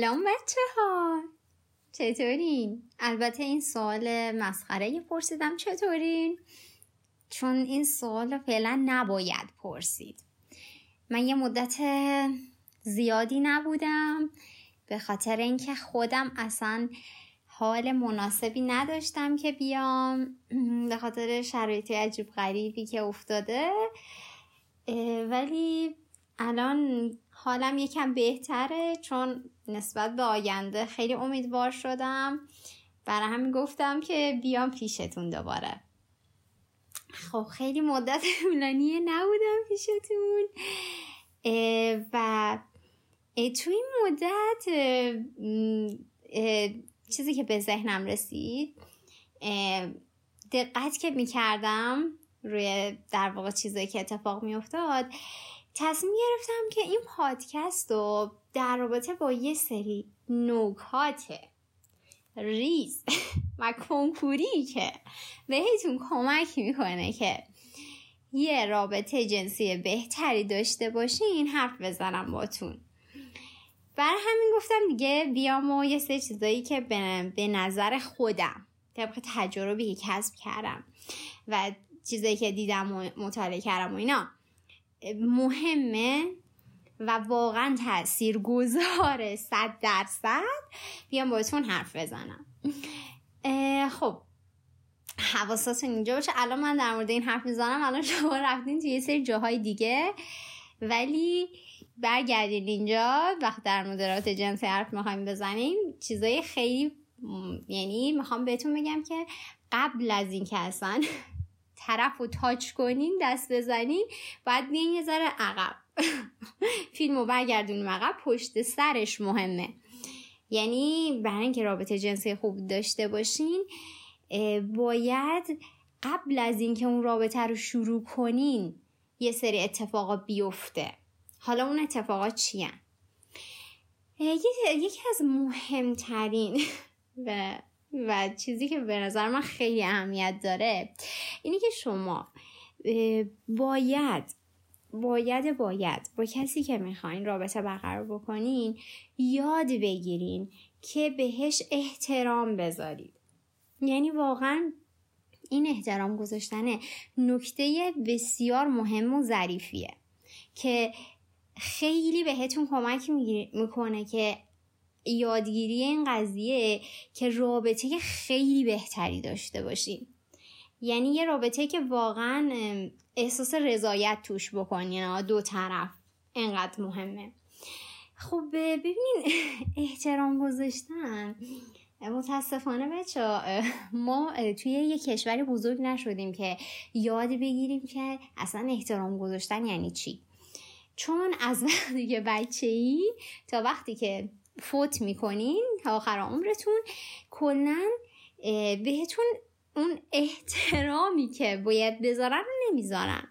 سلام بچه ها. چطورین؟ البته این سوال مسخره پرسیدم. چطورین؟ چون این سوال فعلا نباید پرسید. من یه مدت زیادی نبودم. به خاطر اینکه خودم اصلا حال مناسبی نداشتم که بیام. به خاطر شرایط عجیب غریبی که افتاده. ولی الان حالم یکم بهتره. چون نسبت به آینده خیلی امیدوار شدم. برای همین گفتم که بیام پیشتون دوباره. خب خیلی مدت طولانی نبودم پیشتون. و تو این مدت چیزی که به ذهنم رسید دقت که می‌کردم روی در واقع چیزایی که اتفاق میافتاد تصمیم گرفتم که این پادکست رو در رابطه با یه سری نکات ریز و کنکوری که بهتون کمک می‌کنه که یه رابطه جنسی بهتری داشته باشین حرف بزنم باتون. برای همین گفتم دیگه بیام و یه سری چیزایی که به نظر خودم طبق تجربی کسب کردم و چیزایی که دیدم و مطالعه کردم و اینا مهمه و واقعا تأثیر گذاره صد درصد. بیام باتون حرف بزنم. خب حواساتون اینجا باشه. الان من در مورد این حرف می‌زنم. الان شما رفتین توی یه سری جاهای دیگه. ولی برگردین اینجا. وقت در رابطه جنسی حرف می‌خوایم بزنیم چیزای خیلی یعنی می‌خوام بهتون بگم که قبل از اینکه اصلا طرف رو تاچ کنین دست بزنین باید بیاین یه ذره عقب. فیلم رو برگردونیم عقب پشت سرش مهمه. یعنی برای اینکه رابطه جنسی خوب داشته باشین باید قبل از اینکه اون رابطه رو شروع کنین یه سری اتفاقا بیفته. حالا اون اتفاقات چی یکی از مهمترین و و چیزی که به نظر من خیلی اهمیت داره اینه که شما باید باید باید با کسی که می‌خواین رابطه برقرار بکنین یاد بگیرین که بهش احترام بذارید. یعنی واقعا این احترام گذاشتن نکته بسیار مهم و ظریفیه که خیلی بهتون کمک می‌کنه که یادگیری این قضیه که رابطه خیلی بهتری داشته باشین یعنی یه رابطه که واقعا احساس رضایت توش بکنین دو طرف انقدر مهمه. خب ببینین احترام گذاشتن. متاسفانه بچه ما توی یه کشور بزرگ نشدیم که یاد بگیریم که اصلا احترام گذاشتن یعنی چی؟ چون از وقتی که بچه ای تا وقتی که فوت می‌کنین تا آخر عمرتون. کلا بهتون اون احترامی که باید بذارن رو نمی‌ذارن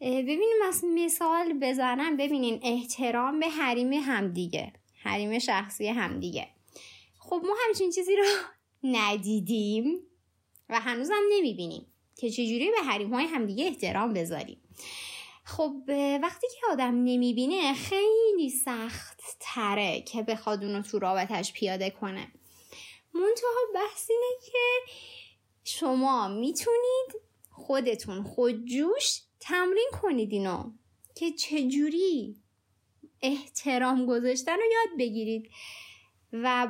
ببینیم مثال بزنم. ببینین احترام به حریم همدیگه حریم شخصی همدیگه خب ما همچین چیزی رو ندیدیم و هنوزم نمی‌بینیم که چجوری به حریم های همدیگه احترام بذاریم. خب وقتی که آدم نمی‌بینه خیلی سخت تره که بخواد اونو تو رابطش پیاده کنه. منتها بحث اینه که شما می‌تونید خودتون خودجوش تمرین کنید اینو که چجوری احترام گذاشتن رو یاد بگیرید و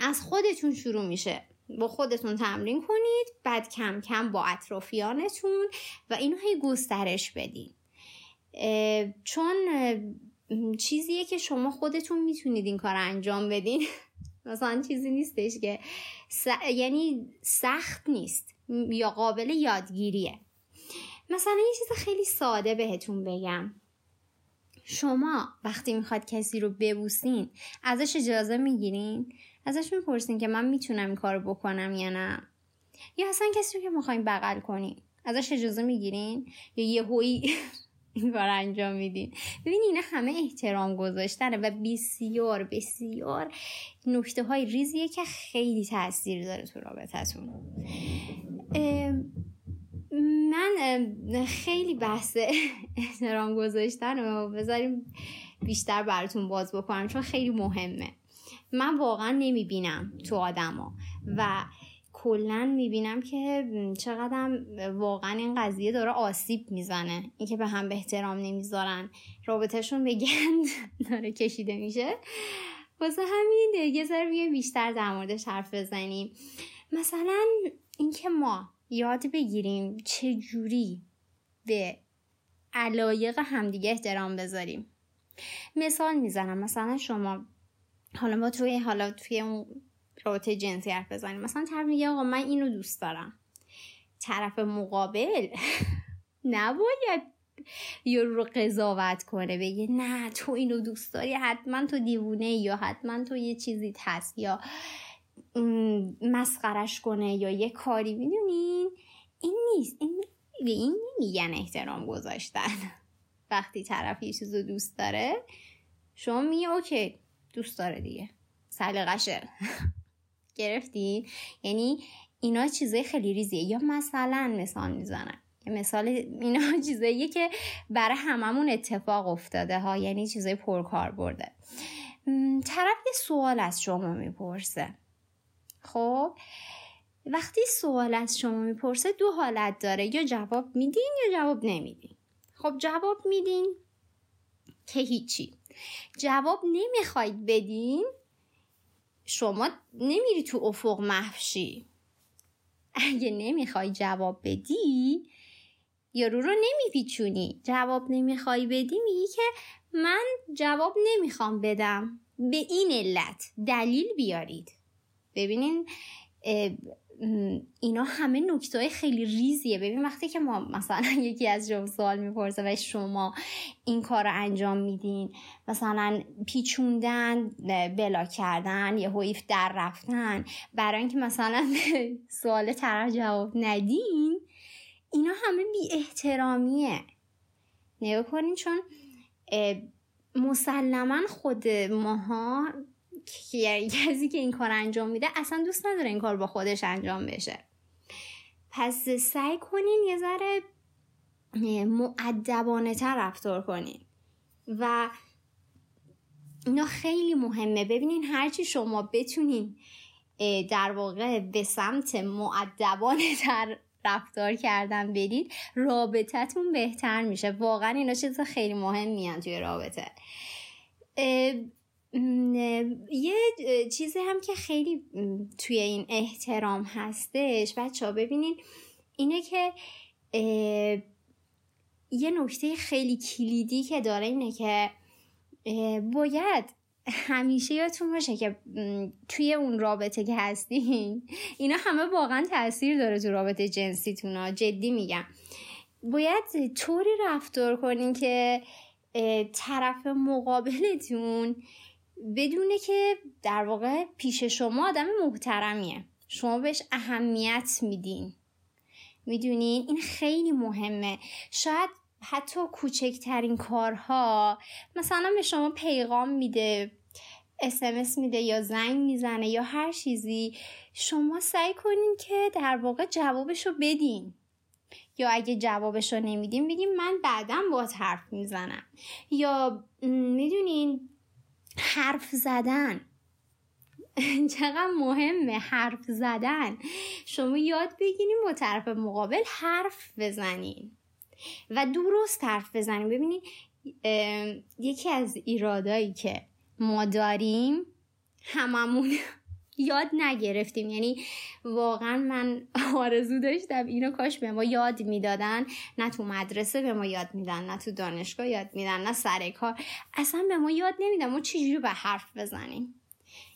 از خودتون شروع میشه. با خودتون تمرین کنید بعد کم کم با اطرافیانتون و اینو هی گسترش بدید. چون چیزیه که شما خودتون می‌تونید این کار انجام بدین. مثلا چیزی نیستش که یعنی سخت نیست. یا قابل یادگیریه. مثلا یه چیز خیلی ساده بهتون بگم. شما وقتی می‌خواد کسی رو ببوسین ازش اجازه می‌گیرین؟ ازش می‌پرسین که من می‌تونم این کار بکنم یا نه؟ یا اصلا کسی رو که می‌خواین بغل کنین ازش اجازه می‌گیرین؟ یا یه هوی این کار انجام میدین. ببینید اینا همه احترام گذاشتنه و بسیار بسیار نکته های ریزیه که خیلی تاثیر داره تو رابطتون. من خیلی بحث احترام گذاشتن و بذاریم بیشتر براتون باز بکنم چون خیلی مهمه. من واقعا نمی‌بینم تو آدما و کلا می‌بینم که چقدر واقعا این قضیه داره آسیب می‌زنه. اینکه به هم به احترام نمی‌ذارن رابطهشون به گند داره کشیده میشه. واسه همین یه ذره بیشتر در موردش حرف بزنیم. مثلا اینکه ما یاد بگیریم چه جوری به علایق همدیگه احترام بذاریم. مثال می‌زنم. مثلا شما حالا ما توی حالا توی اون رابطه جنسی حرف بزنیم. مثلا طرف میگه آقا من اینو دوست دارم. طرف مقابل نباید یا رو قضاوت کنه بگه نه تو اینو دوست داری حتما تو دیوونه یا حتما تو یه چیزی هست یا مسخرش کنه یا یه کاری. می‌دونین؟ این نیست. این به این نمیگن احترام گذاشتن. وقتی طرف یه چیز رو دوست داره شما میگه اوکی دوست داره دیگه. سلیقشه گرفتین یعنی اینا چیزای خیلی ریزیه. یا مثلا مثال می‌زنن مثال اینا چیزاییه که برای هممون اتفاق افتاده ها. یعنی چیزای پرکار برده طرف یه سوال از شما می‌پرسه. خب وقتی سوال از شما می‌پرسه دو حالت داره. یا جواب میدین یا جواب نمیدین. خب جواب میدین که هیچی. جواب نمی‌خواید بدین شما نمیری تو افق محفشی اگه نمی‌خوای جواب بدی یارو رو نمیپیچونی. جواب نمی‌خوای بدی میگی که من جواب نمی‌خوام بدم. به این علت دلیل بیارید. ببینین اینا همه نکته خیلی ریزیه. ببین وقتی که ما مثلا یکی از شما سوال می‌پرسه و شما این کار رو انجام میدین مثلا پیچوندن بلا کردن یه حیف در رفتن برای اینکه مثلا سوال طرف جواب ندین اینا همه بی احترامیه نگاه کنین چون مسلما خود ماها کسی که این کار انجام میده اصلا دوست نداره این کار با خودش انجام بشه. پس سعی کنین یه ذره معدبانه تر رفتار کنین. و اینا خیلی مهمه. ببینین هرچی شما بتونین در واقع به سمت معدبانه تر رفتار کردن برید رابطتون بهتر میشه. واقعا اینا چیز خیلی مهم میان توی رابطه. یه چیزی هم که خیلی توی این احترام هستش. بچه ها ببینین اینه که یه نکته خیلی کلیدی که داره اینه که باید همیشه یادتون باشه که توی اون رابطه که هستین اینا همه واقعا تاثیر داره تو رابطه جنسیتون ها. جدی میگم. باید طوری رفتار کنین که طرف مقابلتون بدونه که در واقع پیش شما آدم محترمیه. شما بهش اهمیت میدین. می‌دونین؟ این خیلی مهمه. شاید حتی کوچکترین کارها مثلا به شما پیغام میده اسمس میده یا زنگ می‌زنه یا هر چیزی شما سعی کنین که در واقع جوابشو بدین. یا اگه جوابشو نمیدین بگیم من بعدا با حرف می‌زنم. یا می‌دونین؟ حرف زدن. چقدر مهمه حرف زدن. شما یاد بگیریم با طرف مقابل حرف بزنین. و درست حرف بزنیم ببینید یکی از ایرادایی که ما داریم هممون یاد نگرفتیم. یعنی واقعا من آرزو داشتم اینو کاش به ما یاد می‌دادن. نه تو مدرسه به ما یاد میدن نه تو دانشگاه یاد میدن نه سر کار. اصلا به ما یاد نمیدن. ما چجوری به حرف بزنیم؟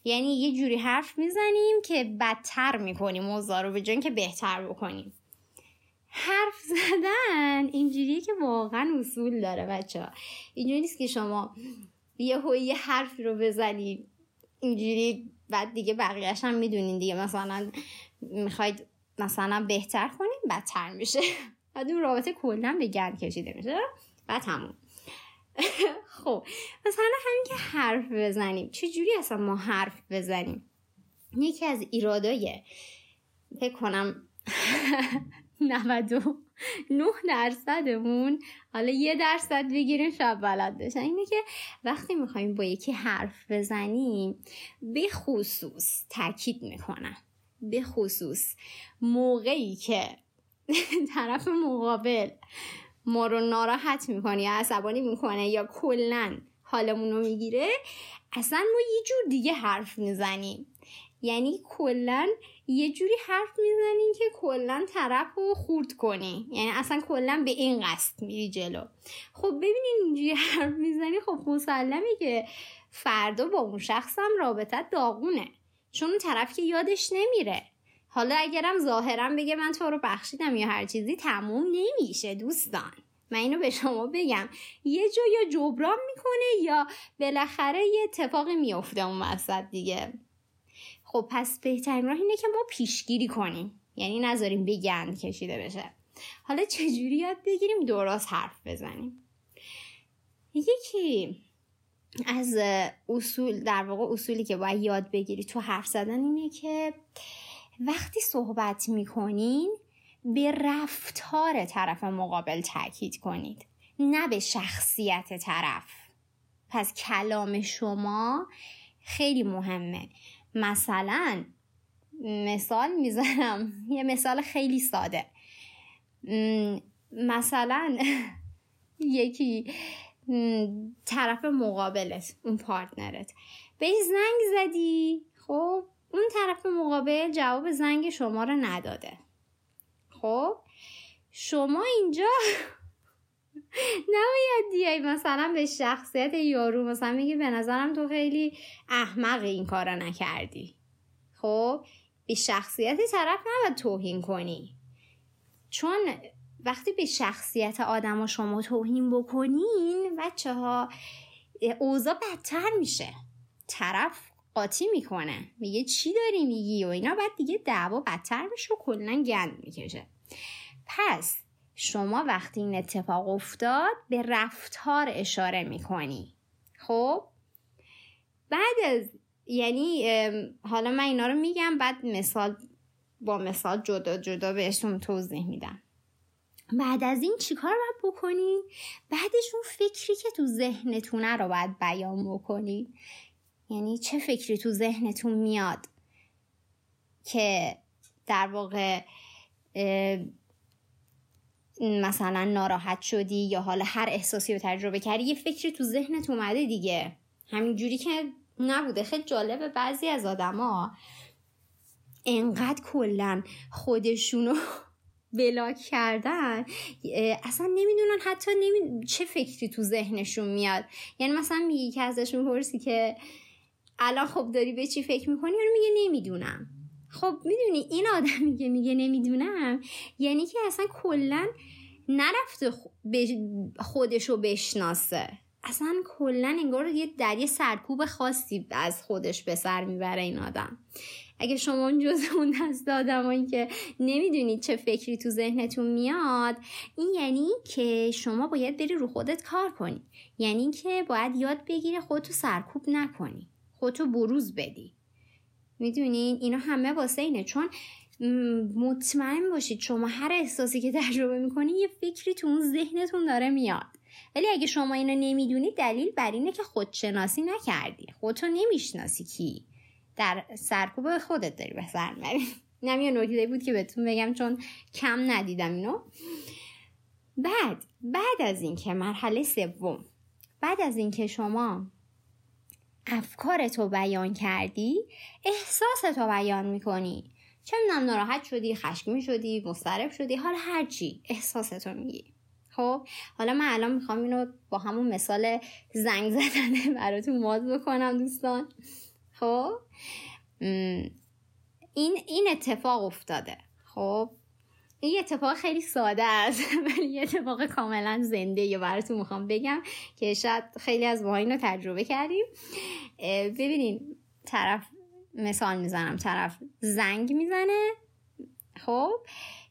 یعنی یه جوری حرف می‌زنیم که بدتر می‌کنیم موضوع رو به که بهتر بکنیم. حرف زدن اینجوریه که واقعا اصول داره بچه ها اینجوری نیست که شما یه یه حرف رو بزنید اینجوری بعد دیگه بقیهش هم می‌دونین دیگه. مثلا می‌خواید مثلا بهتر کنیم بدتر میشه. بعد اون رابطه کلا به گرد کشیده میشه بعد همون خب مثلا همین که حرف بزنیم. چجوری اصلا ما حرف بزنیم؟ یکی از ایرادای فکر کنم 92 نه درصدمون. حالا یه درصد بگیریم شاید بلد بشن. اینه که وقتی می‌خوایم با یکی حرف بزنیم به خصوص تاکید می‌کنم به خصوص موقعی که طرف مقابل ما رو ناراحت می‌کنه یا عصبانی می‌کنه یا کلا حالمون رو می‌گیره اصلا ما یه جور دیگه حرف می‌زنیم. یعنی کلا یه جوری حرف می‌زنیم که کلا طرف رو خورد کنی. یعنی اصلا کلا به این قصد میری جلو. خب ببینین اینجوری حرف می‌زنی خب مسلمه که فردا با اون شخص هم رابطه داغونه. چون اون طرف که یادش نمیره. حالا اگرم ظاهرا بگه من تو رو بخشیدم یا هر چیزی تموم نمیشه دوستان. من اینو به شما بگم. یه جا یا جبران می‌کنه یا بالاخره یه اتفاقی میافته اون وسط دیگه. خب پس بهترین راه اینه که ما پیشگیری کنیم. یعنی نذاریم بگن کشیده بشه. حالا چجوری یاد بگیریم درست حرف بزنیم؟ یکی از اصول در واقع اصولی که باید یاد بگیری تو حرف زدن اینه که وقتی صحبت می‌کنین به رفتار طرف مقابل تاکید کنید. نه به شخصیت طرف. پس کلام شما خیلی مهمه. مثلا مثال می‌زنم. یه مثال خیلی ساده. مثلا یکی طرف مقابلت اون پارتنرت. به زنگ زدی خب؟ اون طرف مقابل جواب زنگ شما رو نداده. خب؟ شما اینجا نباید دیای مثلا به شخصیت یارو مثلا میگی به نظرم تو خیلی احمق این کارو نکردی. خب به شخصیت طرف نباید توهین کنی. چون وقتی به شخصیت آدم و شما توهین بکنین بچه ها اوضاع بدتر میشه. طرف قاطی می‌کنه. میگه چی داری میگی؟ و اینا بعد دیگه دعوا بدتر میشه و کلا گند می‌کشه. پس شما وقتی این اتفاق افتاد به رفتار اشاره می‌کنی. خب؟ بعد از یعنی حالا من اینا رو میگم بعد مثال با مثال جدا جدا بهشون توضیح میدم. بعد از این چیکار باید بکنین بعدش اون فکری که تو ذهنتونه رو باید بیان بکنین یعنی چه فکری تو ذهنتون میاد که در واقع مثلا ناراحت شدی یا حالا هر احساسی رو تجربه کردی یه فکری تو ذهنت اومده دیگه. همینجوری که نبوده. خیلی جالبه بعضی از آدما انقدر کلا خودشونو بلاک کردن اصلا نمی‌دونن حتی نمی... چه فکری تو ذهنشون میاد. یعنی مثلا میگی که ازشون پرسی که الان خب داری به چی فکر می‌کنی؟ اون میگه نمی‌دونم. خب می‌دونی این آدمی که میگه نمی‌دونم یعنی که اصلا کلا نرفته خودشو بشناسه. اصلا کلا انگار یه در یه سرکوب خاصی از خودش به سر می‌بره این آدم. اگه شما جز اون دست آدمایی که نمی‌دونید چه فکری تو ذهنتون میاد این یعنی که شما باید بری رو خودت کار کنی. یعنی که باید یاد بگیری خودتو سرکوب نکنی. خودتو بروز بدی. می‌دونین اینا همه واسه اینه. چون مطمئن باشید شما هر احساسی که تجربه می‌کنی یه فکری تو اون ذهنتون داره میاد. ولی اگه شما اینو نمی‌دونید دلیل بر اینه که خودشناسی نکردی. خودتو نمی‌شناسی کی. در سرکوب خودت داری به سر می‌بری. اینم یه نکته بود که بهتون بگم چون کم ندیدم اینو. بعد بعد از اینکه مرحله سوم بعد از اینکه شما افکارتو بیان کردی؟ احساستو بیان می‌کنی. چه می‌دونم ناراحت شدی خشمگین شدی مضطرب شدی حالا هرچی احساستو میگی. خب حالا من الان می‌خوام اینو با همون مثال زنگ زدنه براتون ماز بکنم دوستان. خب این این اتفاق افتاده. خب این اتفاق خیلی ساده است ولی یه اتفاق کاملا زنده یا براتون می‌خوام بگم که شاید خیلی از ما اینو تجربه کردیم. ببینین طرف مثال می‌زنم طرف زنگ می‌زنه خب؟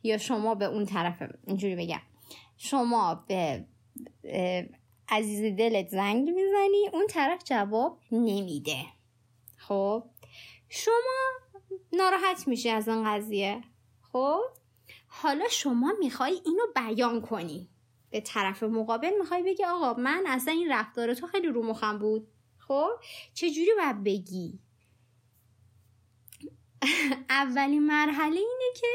یا شما به اون طرف اینجوری بگم. شما به عزیز دلت زنگ می‌زنی اون طرف جواب نمیده. خب؟ شما ناراحت میشه از اون قضیه. خب؟ حالا شما می‌خوای اینو بیان کنی. به طرف مقابل می‌خوای بگی آقا من اصلا این رفتار تو خیلی رو مخم بود. خب؟ چجوری باید بگی؟ اولین مرحله اینه که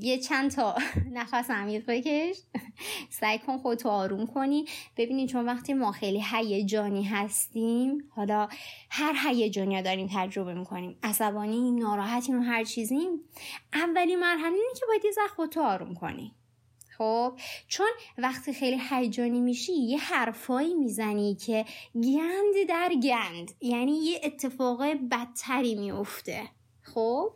یه چند تا نفس عمیق بکش. سعی کن خودتو آروم کنی. ببینید چون وقتی ما خیلی هیجانی هستیم حالا هر هیجانی داریم تجربه می‌کنیم. عصبانی ناراحتیم و هر چیزیم. اولین مرحله اینه که باید یه خودتو آروم کنی. خب؟ چون وقتی خیلی هیجانی میشی یه حرفایی می‌زنی که گند در گند یعنی یه اتفاق بدتری میفته خب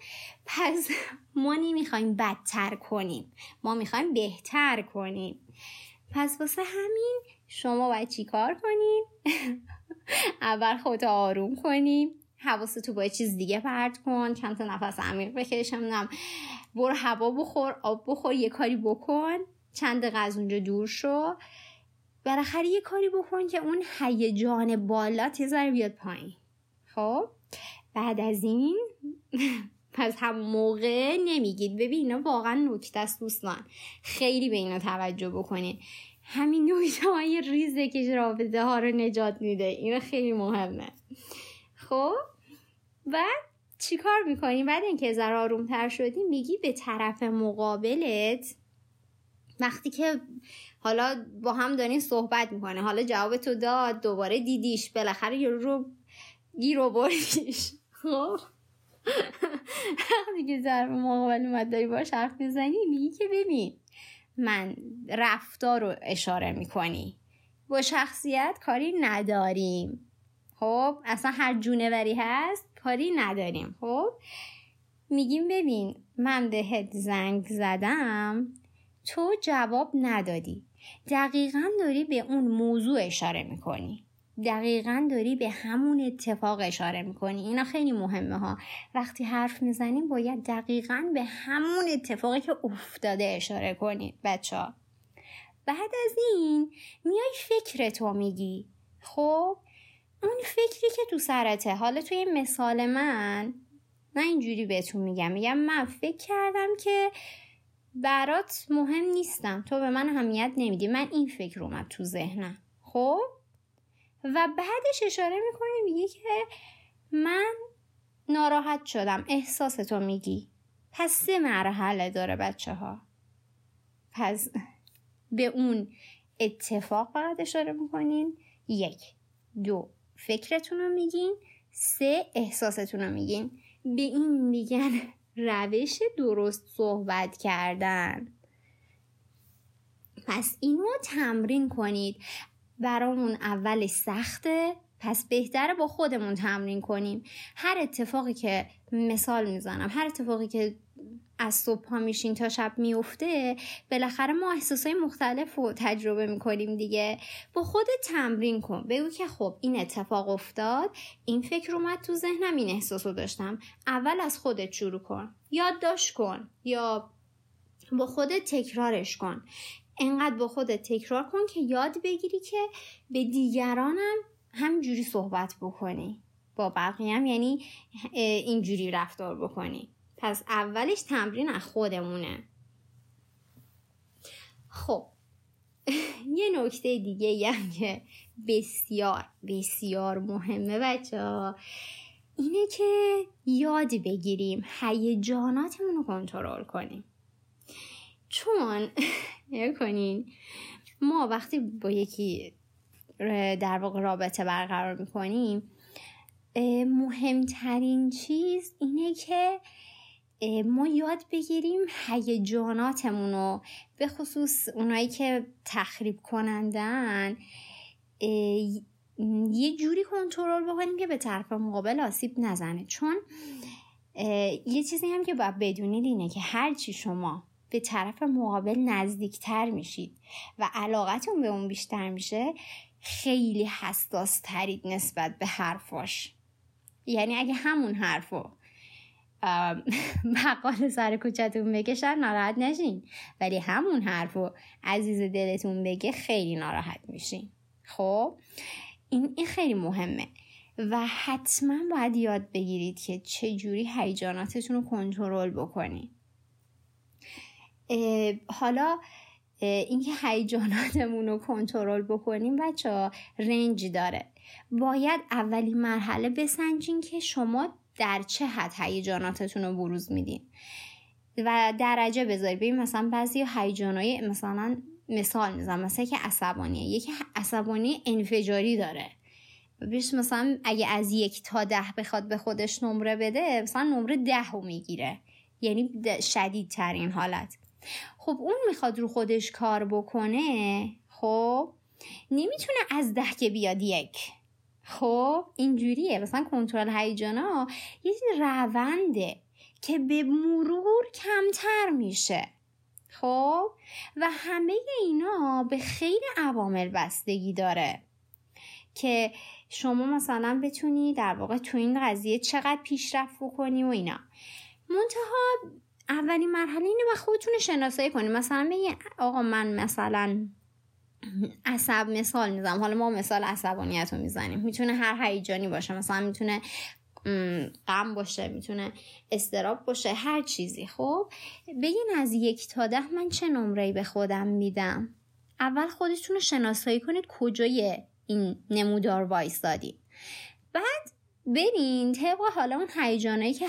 پس ما نمی‌خوایم بدتر کنیم. ما می‌خوایم بهتر کنیم. پس واسه همین شما باید چی کار کنیم؟ اول خودت آروم کنیم. تو با چیز دیگه پرت کن. چند تا نفس عمیق بکش. نم برو هوا بخور آب بخور یه کاری بکن. چند دقیقه از اونجا دور شو. بالاخره یه کاری بکن که اون هیجان بالا یه بیاد پایین. خب؟ بعد از این پس هم موقع نمیگید. ببین اینا واقعا نکته است دوستان. خیلی به اینا توجه بکنید همین نکته های ریزه که رابطه ها رو نجات میده. اینا خیلی مهمه. خب؟ بعد چیکار می‌کنی؟ بعد اینکه ذره آرومتر شدی میگی به طرف مقابلت وقتی که حالا با هم دارین صحبت می‌کنه. حالا جواب تو داد دوباره دیدیش بالاخره یه رو گیر و خب. وقتی که مقابل اومد داری باش حرف می‌زنی میگی که ببین من رفتار رو اشاره می‌کنی. با شخصیت کاری نداریم. خب اصلا هر جونوری هست کاری نداریم. خب میگیم ببین من بهت زنگ زدم تو جواب ندادی. دقیقا داری به اون موضوع اشاره می‌کنی. دقیقا داری به همون اتفاق اشاره می‌کنی. اینا خیلی مهمه ها. وقتی حرف می‌زنیم باید دقیقا به همون اتفاقی که افتاده اشاره کنید بچه ها. بعد از این میای فکر تو میگی. خب اون فکری که تو سرته. حالا توی مثال من نه اینجوری بهتون میگم. میگم من فکر کردم که برات مهم نیستم. تو به من اهمیت نمیدی. من این فکر اومد تو ذهنم. خب؟ و بعدش اشاره می‌کنی میگی که من ناراحت شدم. احساس تو میگی. پس سه مرحله داره بچه ها پس به اون اتفاق فقط اشاره می‌کنین. یک. دو. فکرتون رو میگین. سه. احساستون رو میگین. به این میگن روش درست صحبت کردن. پس اینو تمرین کنید. برامون اول سخته پس بهتره با خودمون تمرین کنیم. هر اتفاقی که مثال می‌زنم هر اتفاقی که از صبح ها میشین تا شب میفته بالاخره ما احساسای مختلف رو تجربه می‌کنیم دیگه. با خودت تمرین کن. بگو که خب این اتفاق افتاد این فکر اومد تو ذهنم این احساس رو داشتم. اول از خودت شروع کن. یادداشت کن یا با خودت تکرارش کن. انقدر با خودت تکرار کن که یاد بگیری که به دیگرانم همجوری صحبت بکنی. با بقیه هم یعنی اینجوری رفتار بکنی. پس اولش تمرین از خودمونه. خب. یه نکته دیگه هم که بسیار بسیار مهمه بچه ها. اینه که یاد بگیریم هیجاناتمون رو کنترل کنیم. چون کنین ما وقتی با یکی در واقع رابطه برقرار می‌کنیم مهمترین چیز اینه که ما یاد بگیریم هیجاناتمون رو. به خصوص اونایی که تخریب کنندن یه جوری کنترل بکنیم که به طرف مقابل آسیب نزنه. چون یه چیزی هم که باید بدونید اینه که هرچی شما به طرف مقابل نزدیکتر میشید و علاقتون به اون بیشتر میشه خیلی حساس ترید نسبت به حرفاش. یعنی اگه همون حرفو بقال سر کوچتون بکشن ناراحت نشین. ولی همون حرفو عزیز دلتون بگه خیلی ناراحت میشین. خب؟ این, این خیلی مهمه. و حتما باید یاد بگیرید که چه جوری هیجاناتتون رو کنترل بکنید. حالا اینکه هیجاناتمون رو کنترل بکنیم بچه ها رنج داره. باید اولین مرحله بسنجین که شما در چه حد هیجاناتتون رو بروز میدین. و درجه بذارید. ببین مثلا بعضی هیجانای مثلا مثال می‌زنم. مثلا که عصبانیه. یکی عصبانی انفجاری داره. بیش مثلا اگه از یک تا ده بخواد به خودش نمره بده مثلا نمره ده رو می‌گیره. یعنی شدیدترین حالت. خب اون می‌خواد رو خودش کار بکنه خب؟ نمی‌تونه از ده که بیاد یک. خب؟ اینجوریه. مثلا کنترل هیجانا یه رونده که به مرور کمتر میشه. خب؟ و همه اینا به خیلی عوامل بستگی داره. که شما مثلا بتونی در واقع تو این قضیه چقدر پیشرفت بکنی و اینا. منتها اولین مرحله اینه و خودتون شناسایی کنی. مثلا بگی آقا من مثلا عصب مثال می‌زنم. حالا ما مثال عصبانیت رو می‌زنیم. می‌تونه هر هیجانی باشه. مثلا می‌تونه غم باشه می‌تونه استراب باشه هر چیزی. خب؟ بگین از یک تا ده من چه نمره به خودم میدم؟ اول خودتون رو شناسایی کنید کجای این نمودار وایستادی. بعد برین طبق حالا اون هیجانایی که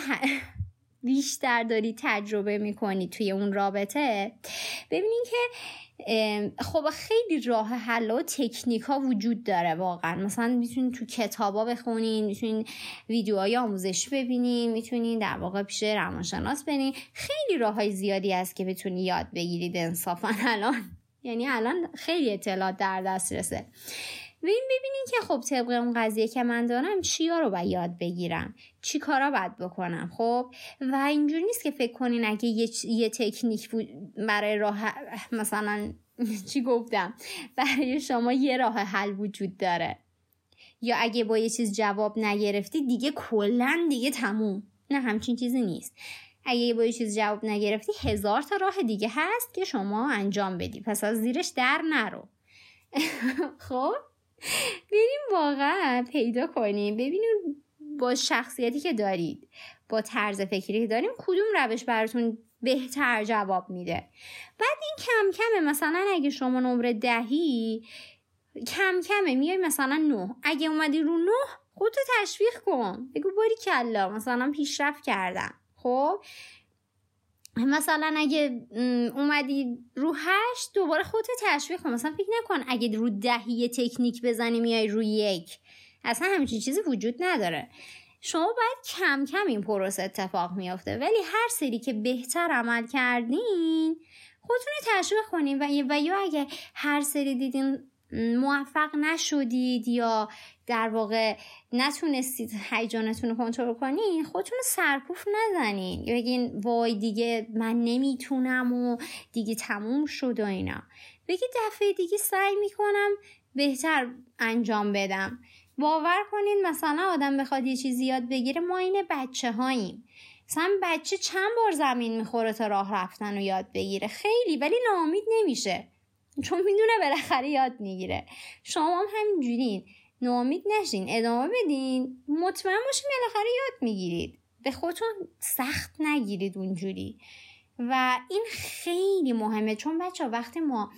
بیشتر داری تجربه می‌کنی توی اون رابطه؟ ببینین که خب خیلی راه حل و تکنیک ها وجود داره واقعا. مثلا می‌تونین تو کتابا بخونین می‌تونین ویدیوهای آموزشی ببینین می‌تونین در واقع پیش روانشناس برین. خیلی راه های زیادی هست که بتونی یاد بگیرید انصافا الان. یعنی الان خیلی اطلاعات در دست این ببینین که خب طبق اون قضیه که من دارم چیا رو باید یاد بگیرم؟ چی کارا باید بکنم؟ خب و اینجوری نیست که فکر کنین اگه یه, یه تکنیک برای راه مثلا چی گفتم؟ برای شما یه راه حل وجود داره. یا اگه با یه چیز جواب نگرفتی دیگه کلا دیگه تموم. نه همچین چیزی نیست. اگه با یه چیز جواب نگرفتی هزار تا راه دیگه هست که شما انجام بدی. پس از زیرش در نرو. خب؟ بریم واقعا پیدا کنیم. ببینیم با شخصیتی که دارید با طرز فکری که داریم کدوم روش براتون بهتر جواب میده. بعد این کم کمه مثلا اگه شما نمره دهی کم کمه میای مثلا نه. اگه اومدی رو نه خودتو تشویق کن. بگو باری کلا مثلا پیشرفت کردم. خب؟ مثلا اگه اومدی رو هشت دوباره خودت تشویق کن. مثلا فکر نکن اگه رو دهی تکنیک بزنی میای روی یک. اصلا همچین چیزی وجود نداره. شما باید کم کم این پروس اتفاق میافته. ولی هر سری که بهتر عمل کردین خودتون رو تشویق کنین. و, و یا اگه هر سری دیدین موفق نشدید یا در واقع نتونستید هیجانتون رو کنترل کنین خودتون رو سرکوف نزنین. یا بگین وای دیگه من نمی‌تونم و دیگه تموم شد و اینا. بگی دفعه دیگه سعی می‌کنم بهتر انجام بدم. باور کنین مثلا آدم بخواد یه چیزی یاد بگیره ما این بچه هاییم مثلا بچه چند بار زمین می‌خوره تا راه رفتن و یاد بگیره؟ خیلی ولی ناامید نمیشه. چون می‌دونه بالاخره یاد می‌گیره. شما هم همینجورین. ناامید نشین. ادامه بدین. مطمئن باشین بالاخره یاد می‌گیرید. به خودتون سخت نگیرید اونجوری. و این خیلی مهمه چون بچه وقتی ما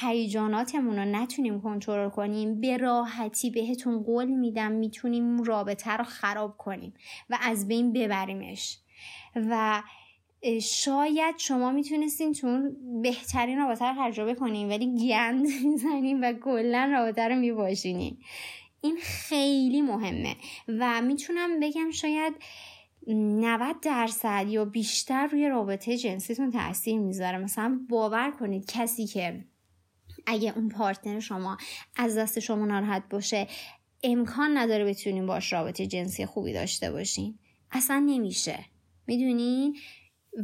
هیجاناتمون رو نتونیم کنترل کنیم به راحتی بهتون قول میدم می‌تونیم رابطه رو خراب کنیم و از بین ببریمش. و شاید شما می‌تونستین تو بهترین رابطه رو تجربه کنین ولی گند می‌زنین و کلا رابطه رو میباشینین. این خیلی مهمه و می‌تونم بگم شاید 90 درصد یا بیشتر روی رابطه جنسیتون تاثیر می‌ذاره. مثلا باور کنید کسی که اگه اون پارتنر شما از دست شما ناراحت باشه امکان نداره بتونین باش رابطه جنسی خوبی داشته باشین. اصلا نمیشه. می‌دونین؟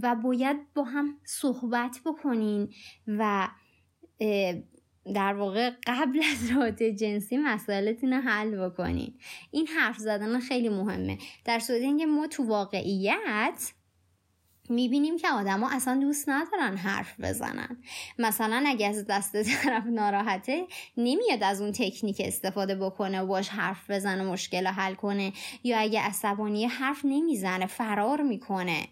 و باید با هم صحبت بکنین و در واقع قبل از رابطه جنسی مسائلتون رو حل بکنین. این حرف زدن خیلی مهمه. در صورت اینکه ما تو واقعیت می‌بینیم که آدما اصلا دوست ندارن حرف بزنن. مثلا اگه از دست طرف ناراحته نمیاد از اون تکنیک استفاده بکنه و باش حرف بزنه مشکل حل کنه. یا اگه عصبانی حرف نمی‌زنه فرار می‌کنه.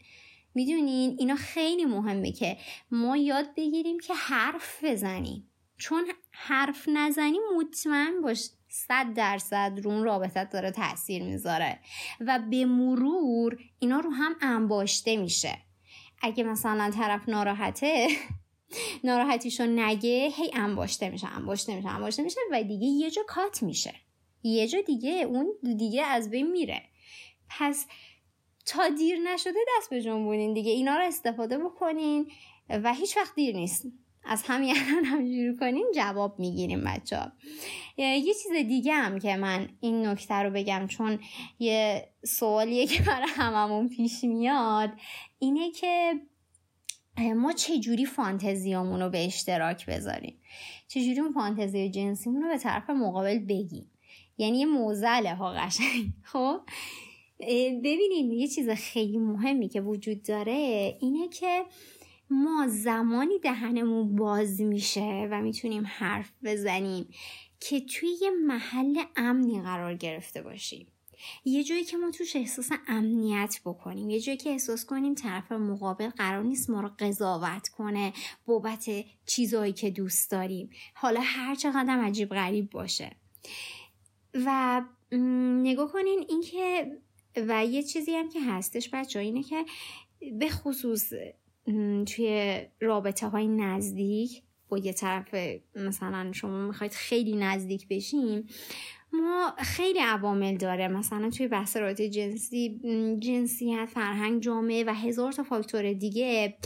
می‌دونین؟ اینا خیلی مهمه که ما یاد بگیریم که حرف بزنیم. چون حرف نزنی مطمئن باش صد درصد رو اون رابطت داره تاثیر می‌ذاره. و به مرور اینا رو هم انباشته میشه. اگه مثلا طرف ناراحته ناراحتیشو نگه هی انباشته میشه انباشته میشه انباشته میشه و دیگه یه جا کات میشه. یه جا دیگه اون دیگه از بین میره. پس تا دیر نشده دست به جنبونین دیگه. اینا رو استفاده بکنین و هیچ وقت دیر نیست. از همین الان همجوری کنین جواب می‌گیریم بچه یه چیز دیگه هم که من این نکته رو بگم چون یه سوالیه که برای هممون پیش میاد اینه که ما چجوری فانتزیامون رو به اشتراک بذاریم؟ چجوری اون فانتزی جنسیمون رو به طرف مقابل بگیم؟ یعنی یه موزله ها قشنگ خب؟ ببینید یه چیز خیلی مهمی که وجود داره اینه که ما زمانی دهنمون باز میشه و می‌تونیم حرف بزنیم که توی یه محل امنی قرار گرفته باشیم. یه جایی که ما توش احساس امنیت بکنیم. یه جایی که احساس کنیم طرف مقابل قرار نیست ما رو قضاوت کنه بابت چیزهایی که دوست داریم. حالا هر چقدر عجیب غریب باشه. و نگاه کنین اینکه و یه چیزی هم که هستش بچه اینه که به خصوص توی رابطه های نزدیک با یه طرف مثلا شما می‌خواید خیلی نزدیک بشیم ما خیلی عوامل داره. مثلا توی بحث رابطه جنسی جنسیت فرهنگ جامعه و هزار تا فاکتور دیگه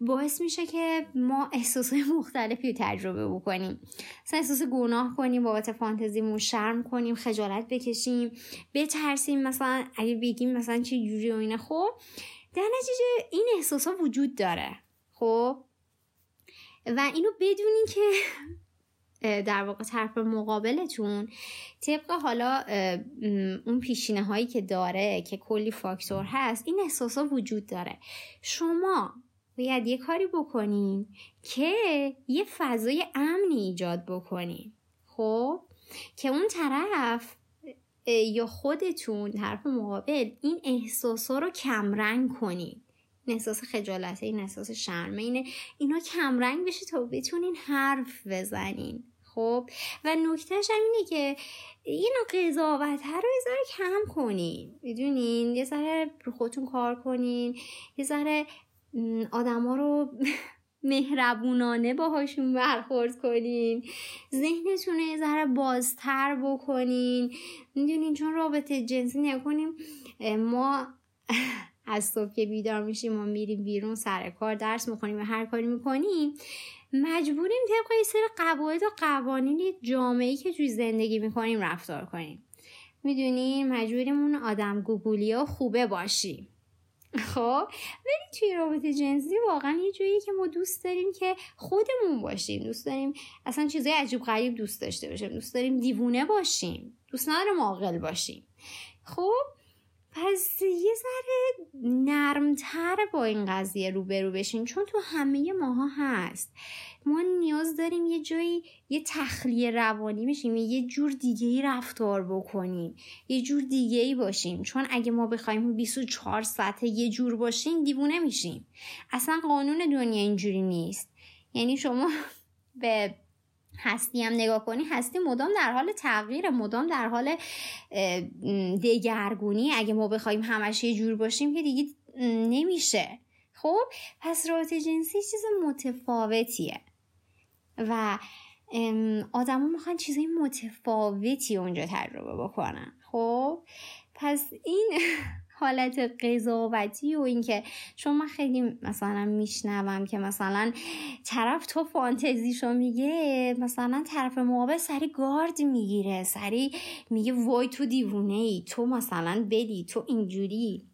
باعث میشه که ما احساسات مختلفی رو تجربه بکنیم. مثلا احساس گناه کنیم بابت فانتزیمون شرم کنیم خجالت بکشیم بترسیم. مثلا اگه بگیم مثلا چه جوری و اینه خب در نتیجه این احساس ها وجود داره. خب؟ و اینو بدونین که در واقع طرف مقابلتون. طبق حالا اون پیشینه هایی که داره که کلی فاکتور هست این احساس ها وجود داره. شما باید یه کاری بکنین که یه فضای امنی ایجاد بکنین. خب؟ که اون طرف یا خودتون طرف مقابل این احساس ها رو کمرنگ کنین. این احساس خجالت این احساس شرمه اینه اینا کمرنگ بشه تا بتونین حرف بزنین. خب و نکتهش هم اینه که اینو قضاوت رو یه کم کنین. می‌دونین؟ یه ذره رو خودتون کار کنین. یه ذره آدما رو مهربونانه باهاشون برخورد کنین. ذهنتون رو یه ذره بازتر بکنین. می‌دونین؟ چون رابطه جنسی نکنیم ما از صبح که بیدار میشیم ما میریم بیرون سر کار درس می‌کنیم و هر کاری می‌کنیم مجبوریم طبق یه سری قواعد و قوانین جامعه که توی زندگی می‌کنیم رفتار کنیم. می‌دونیم مجبوریم اون آدم گوگولی ها خوبه باشیم. خب؟ ولی توی رابطه جنسی واقعا یه جایی که ما دوست داریم که خودمون باشیم. دوست داریم اصلا چیزای عجیب غریب دوست داشته باشیم. دوست داریم دیوونه باشیم. دوست نداریم عاقل باشیم. خب؟ پس یه ذره نرمتر با این قضیه روبرو بشین چون تو همه ماها هست. ما نیاز داریم یه جایی یه تخلیه روانی بشیم یه جور دیگه ای رفتار بکنیم یه جور دیگه ای باشیم. چون اگه ما بخوایم 24 ساعت یه جور باشیم دیوونه میشیم. اصلا قانون دنیا اینجوری نیست. یعنی شما به هستی هم نگاه کنی هستی مدام در حال تغییر مدام در حال دگرگونی. اگه ما بخوایم همش یه جور باشیم که دیگه نمیشه. خب پس رابطه جنسی چیز متفاوتیه. و آدما می‌خوان چیزای متفاوتی اونجا تجربه بکنن. خب پس این حالت قضاوتی و اینکه چون من خیلی مثلا میشنوم که مثلا طرف تو فانتزیشو میگه مثلا طرف مقابل سری گارد می‌گیره سری میگه وای تو دیوونه ای تو مثلا بدی تو اینجوری.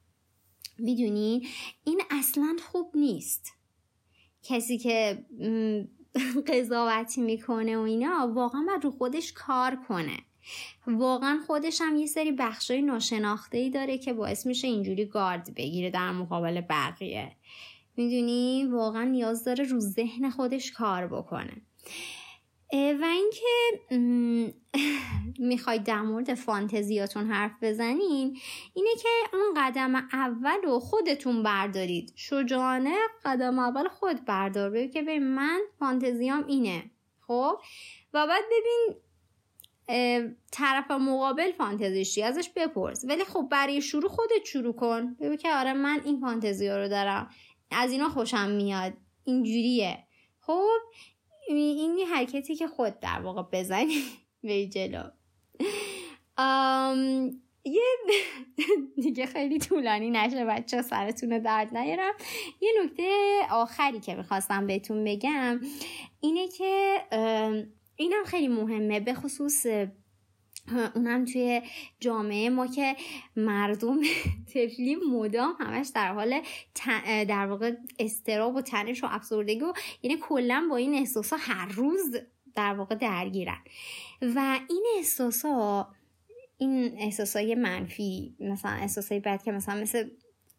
می‌دونی؟ این اصلا خوب نیست. کسی که قضاوتی می‌کنه و اینا واقعا باید رو خودش کار کنه. واقعا خودش هم یه سری بخشای ناشناخته ای داره که باعث میشه اینجوری گارد بگیره در مقابل بقیه. می‌دونی؟ واقعا نیاز داره رو ذهن خودش کار بکنه. و اینکه می‌خواید در مورد فانتزیاتون حرف بزنین اینه که اون قدم اول رو خودتون بردارید. شجاعانه قدم اول خود بردار. که ببین من فانتزیام اینه خب؟ و بعد ببین طرف مقابل فانتزیش ازش بپرس. ولی خب برای شروع خودت شروع کن. ببین که آره من این فانتزی رو دارم. از اینا خوشم میاد. اینجوریه. خب این یه حرکتی که خود در واقع بزنی به جلو. یه دیگه خیلی طولانی نشه بچه سرتون درد نیارم. یه نکته آخری که می‌خواستم بهتون بگم اینه که اینم خیلی مهمه به خصوص اونم توی جامعه ما که مردم تفلی مدام همش در حال در واقع استراب و تنش و افسردگی و یعنی کلا با این احساسا هر روز در واقع درگیرن. و این احساسا این احساسای منفی مثلا احساسای بد که مثلا مثل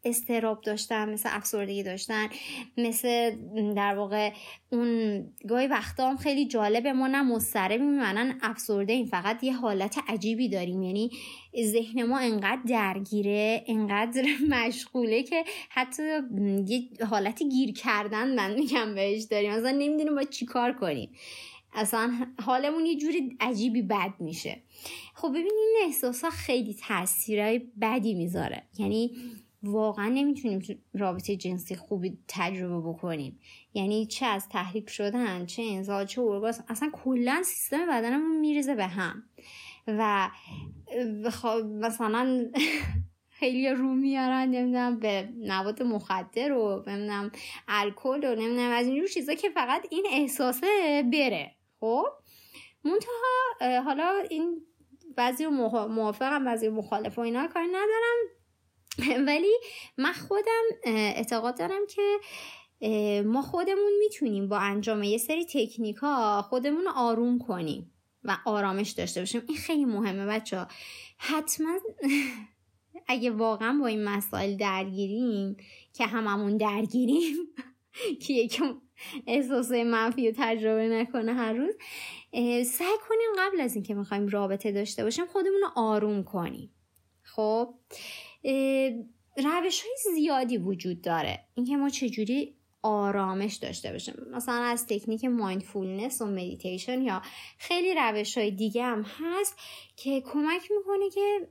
استراب داشتن مثل افسردگی داشتن مثل در واقع اون گاهی وقتا هم خیلی جالبه ما نه مضطرب میمونن افسرده این فقط یه حالت عجیبی داریم. یعنی ذهن ما انقدر درگیره انقدر مشغوله که حتی یه حالت گیر کردن من میگم بهش داریم. مثلا نمی‌دونیم با چی کار کنیم. اصلا حالمون یه جوری عجیبی بد میشه. خب ببین این احساسا خیلی تاثیرهای بدی می‌ذاره. یعنی واقعا نمی‌تونیم رابطه جنسی خوبی تجربه بکنیم. یعنی چه از تحریک شدن چه انزال چه ارگاز اصلا کلا سیستم بدنمون میریزه به هم. و مثلا خیلی رو میارن نمی‌دونم به مواد مخدر و نمی‌دونم الکل و نمی‌دونم از اینجور چیزا که فقط این احساسه بره. خب؟ منتها حالا این بعضی موافقم بعضی مخالف و اینا کاری ندارم. ولی من خودم اعتقاد دارم که ما خودمون می‌تونیم با انجام یه سری تکنیک ها خودمون آروم کنیم و آرامش داشته باشیم. این خیلی مهمه بچه ها. حتما اگه واقعا با این مسائل درگیریم که هممون درگیریم که یکم احساس منفی و تجربه نکنه هر روز سعی کنیم قبل از اینکه می‌خوایم رابطه داشته باشیم خودمون رو آروم کنیم. خب؟ روش های زیادی وجود داره. اینکه ما چجوری آرامش داشته باشیم. مثلا از تکنیک mindfulness و مدیتیشن یا خیلی روش های دیگه هم هست که کمک می‌کنه که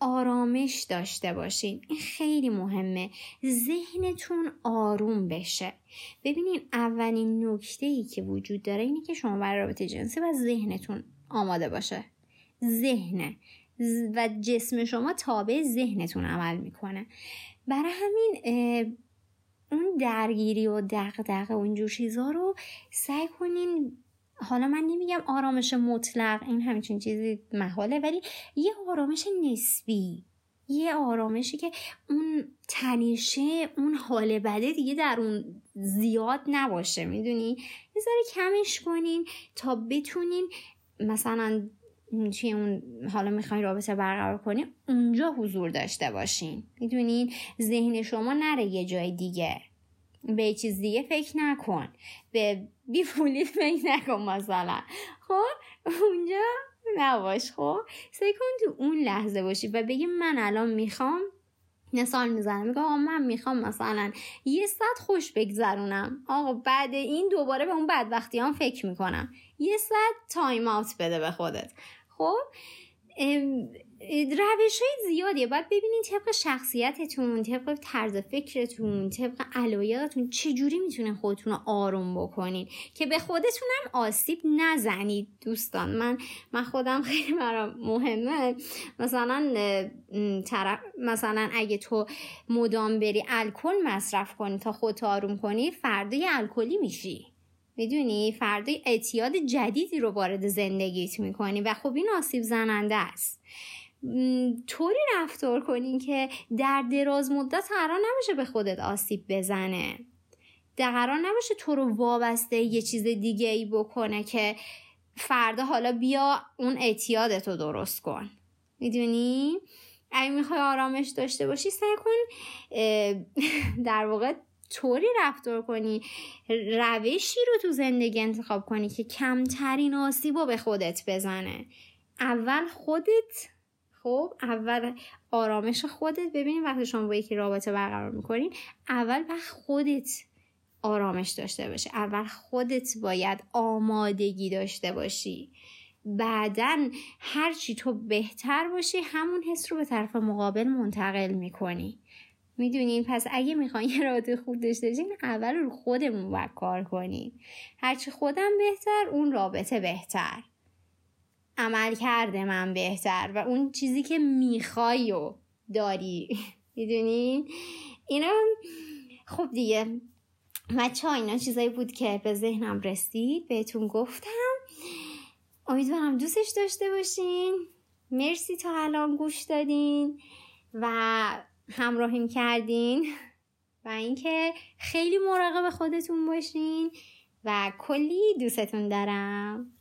آرامش داشته باشین. این خیلی مهمه. ذهنتون آروم بشه. ببینین اولین نکته ای که وجود داره اینه که شما برای رابطه جنسی و ذهنتون آماده باشه. ذهنه و جسم شما تابع ذهنتون عمل می‌کنه. برای همین اون درگیری و دغدغه و اینجور چیزها رو سعی کنین حالا من نمیگم آرامش مطلق این همچین چیزی محاله ولی یه آرامش نسبی یه آرامشی که اون تنیشه اون حال بده دیگه در اون زیاد نباشه می‌دونی؟ یه کمش کنین تا بتونین مثلا توی اون حالا می‌خواین رابطه برقرار کنین اونجا حضور داشته باشین. می‌دونین؟ ذهن شما نره یه جای دیگه. به چیز دیگه فکر نکن. به بیفولی فکر نکن مثلا. خب؟ اونجا نباش خب؟ سعی کن تو اون لحظه باشی و بگی من الان می‌خوام مثال می‌زنم. میگه آقا من می‌خوام مثلا یه ساعت خوش بگذرونم. آقا بعد این دوباره به اون بدبختی هم فکر می‌کنم. یه ساعت تایم آوت بده به خودت. خب روش های زیادیه. باید ببینین طبق شخصیتتون طبق طرز فکرتون طبق علایقتون چجوری می‌تونه خودتون رو آروم بکنین که به خودتون هم آسیب نزنید دوستان. من من خودم خیلی برام مهمه. مثلا طرف مثلا اگه تو مدام بری الکل مصرف کنی تا خودت آروم کنی فردای الکلی میشی. می‌دونی فردا اعتیاد جدیدی رو وارد زندگیت می‌کنی و خب این آسیب زننده است. طوری رفتار کنین که در دراز مدت قرار نباشه به خودت آسیب بزنه. در قرار نباشه تو رو وابسته یه چیز دیگه ای بکنه که فردا حالا بیا اون اعتیادتو درست کن. می‌دونی؟ اگه می‌خوای آرامش داشته باشی سعی کن در واقع طوری رفتار کنی روشی رو تو زندگی انتخاب کنی که کمترین آسیب رو به خودت بزنه. اول خودت خب اول آرامش خودت. ببینید وقتی شما با یکی رابطه برقرار می‌کنین اول به خودت آرامش داشته باشه اول خودت باید آمادگی داشته باشی. بعدا هرچی تو بهتر باشی همون حس رو به طرف مقابل منتقل می‌کنی. می‌دونین پس اگه می‌خواین یه رابطه خوب داشته باشین اول رو خودمون باید کار کنیم. هرچی خودم بهتر اون رابطه بهتر. عمل کرده من بهتر و اون چیزی که می‌خوای و داری. می‌دونین اینا خب دیگه. بچه اینا چیزایی بود که به ذهنم رسید بهتون گفتم. امیدوارم دوستش داشته باشین. مرسی تا الان گوش دادین و همراهیم کردین. و اینکه خیلی مراقب خودتون باشین و کلی دوستتون دارم.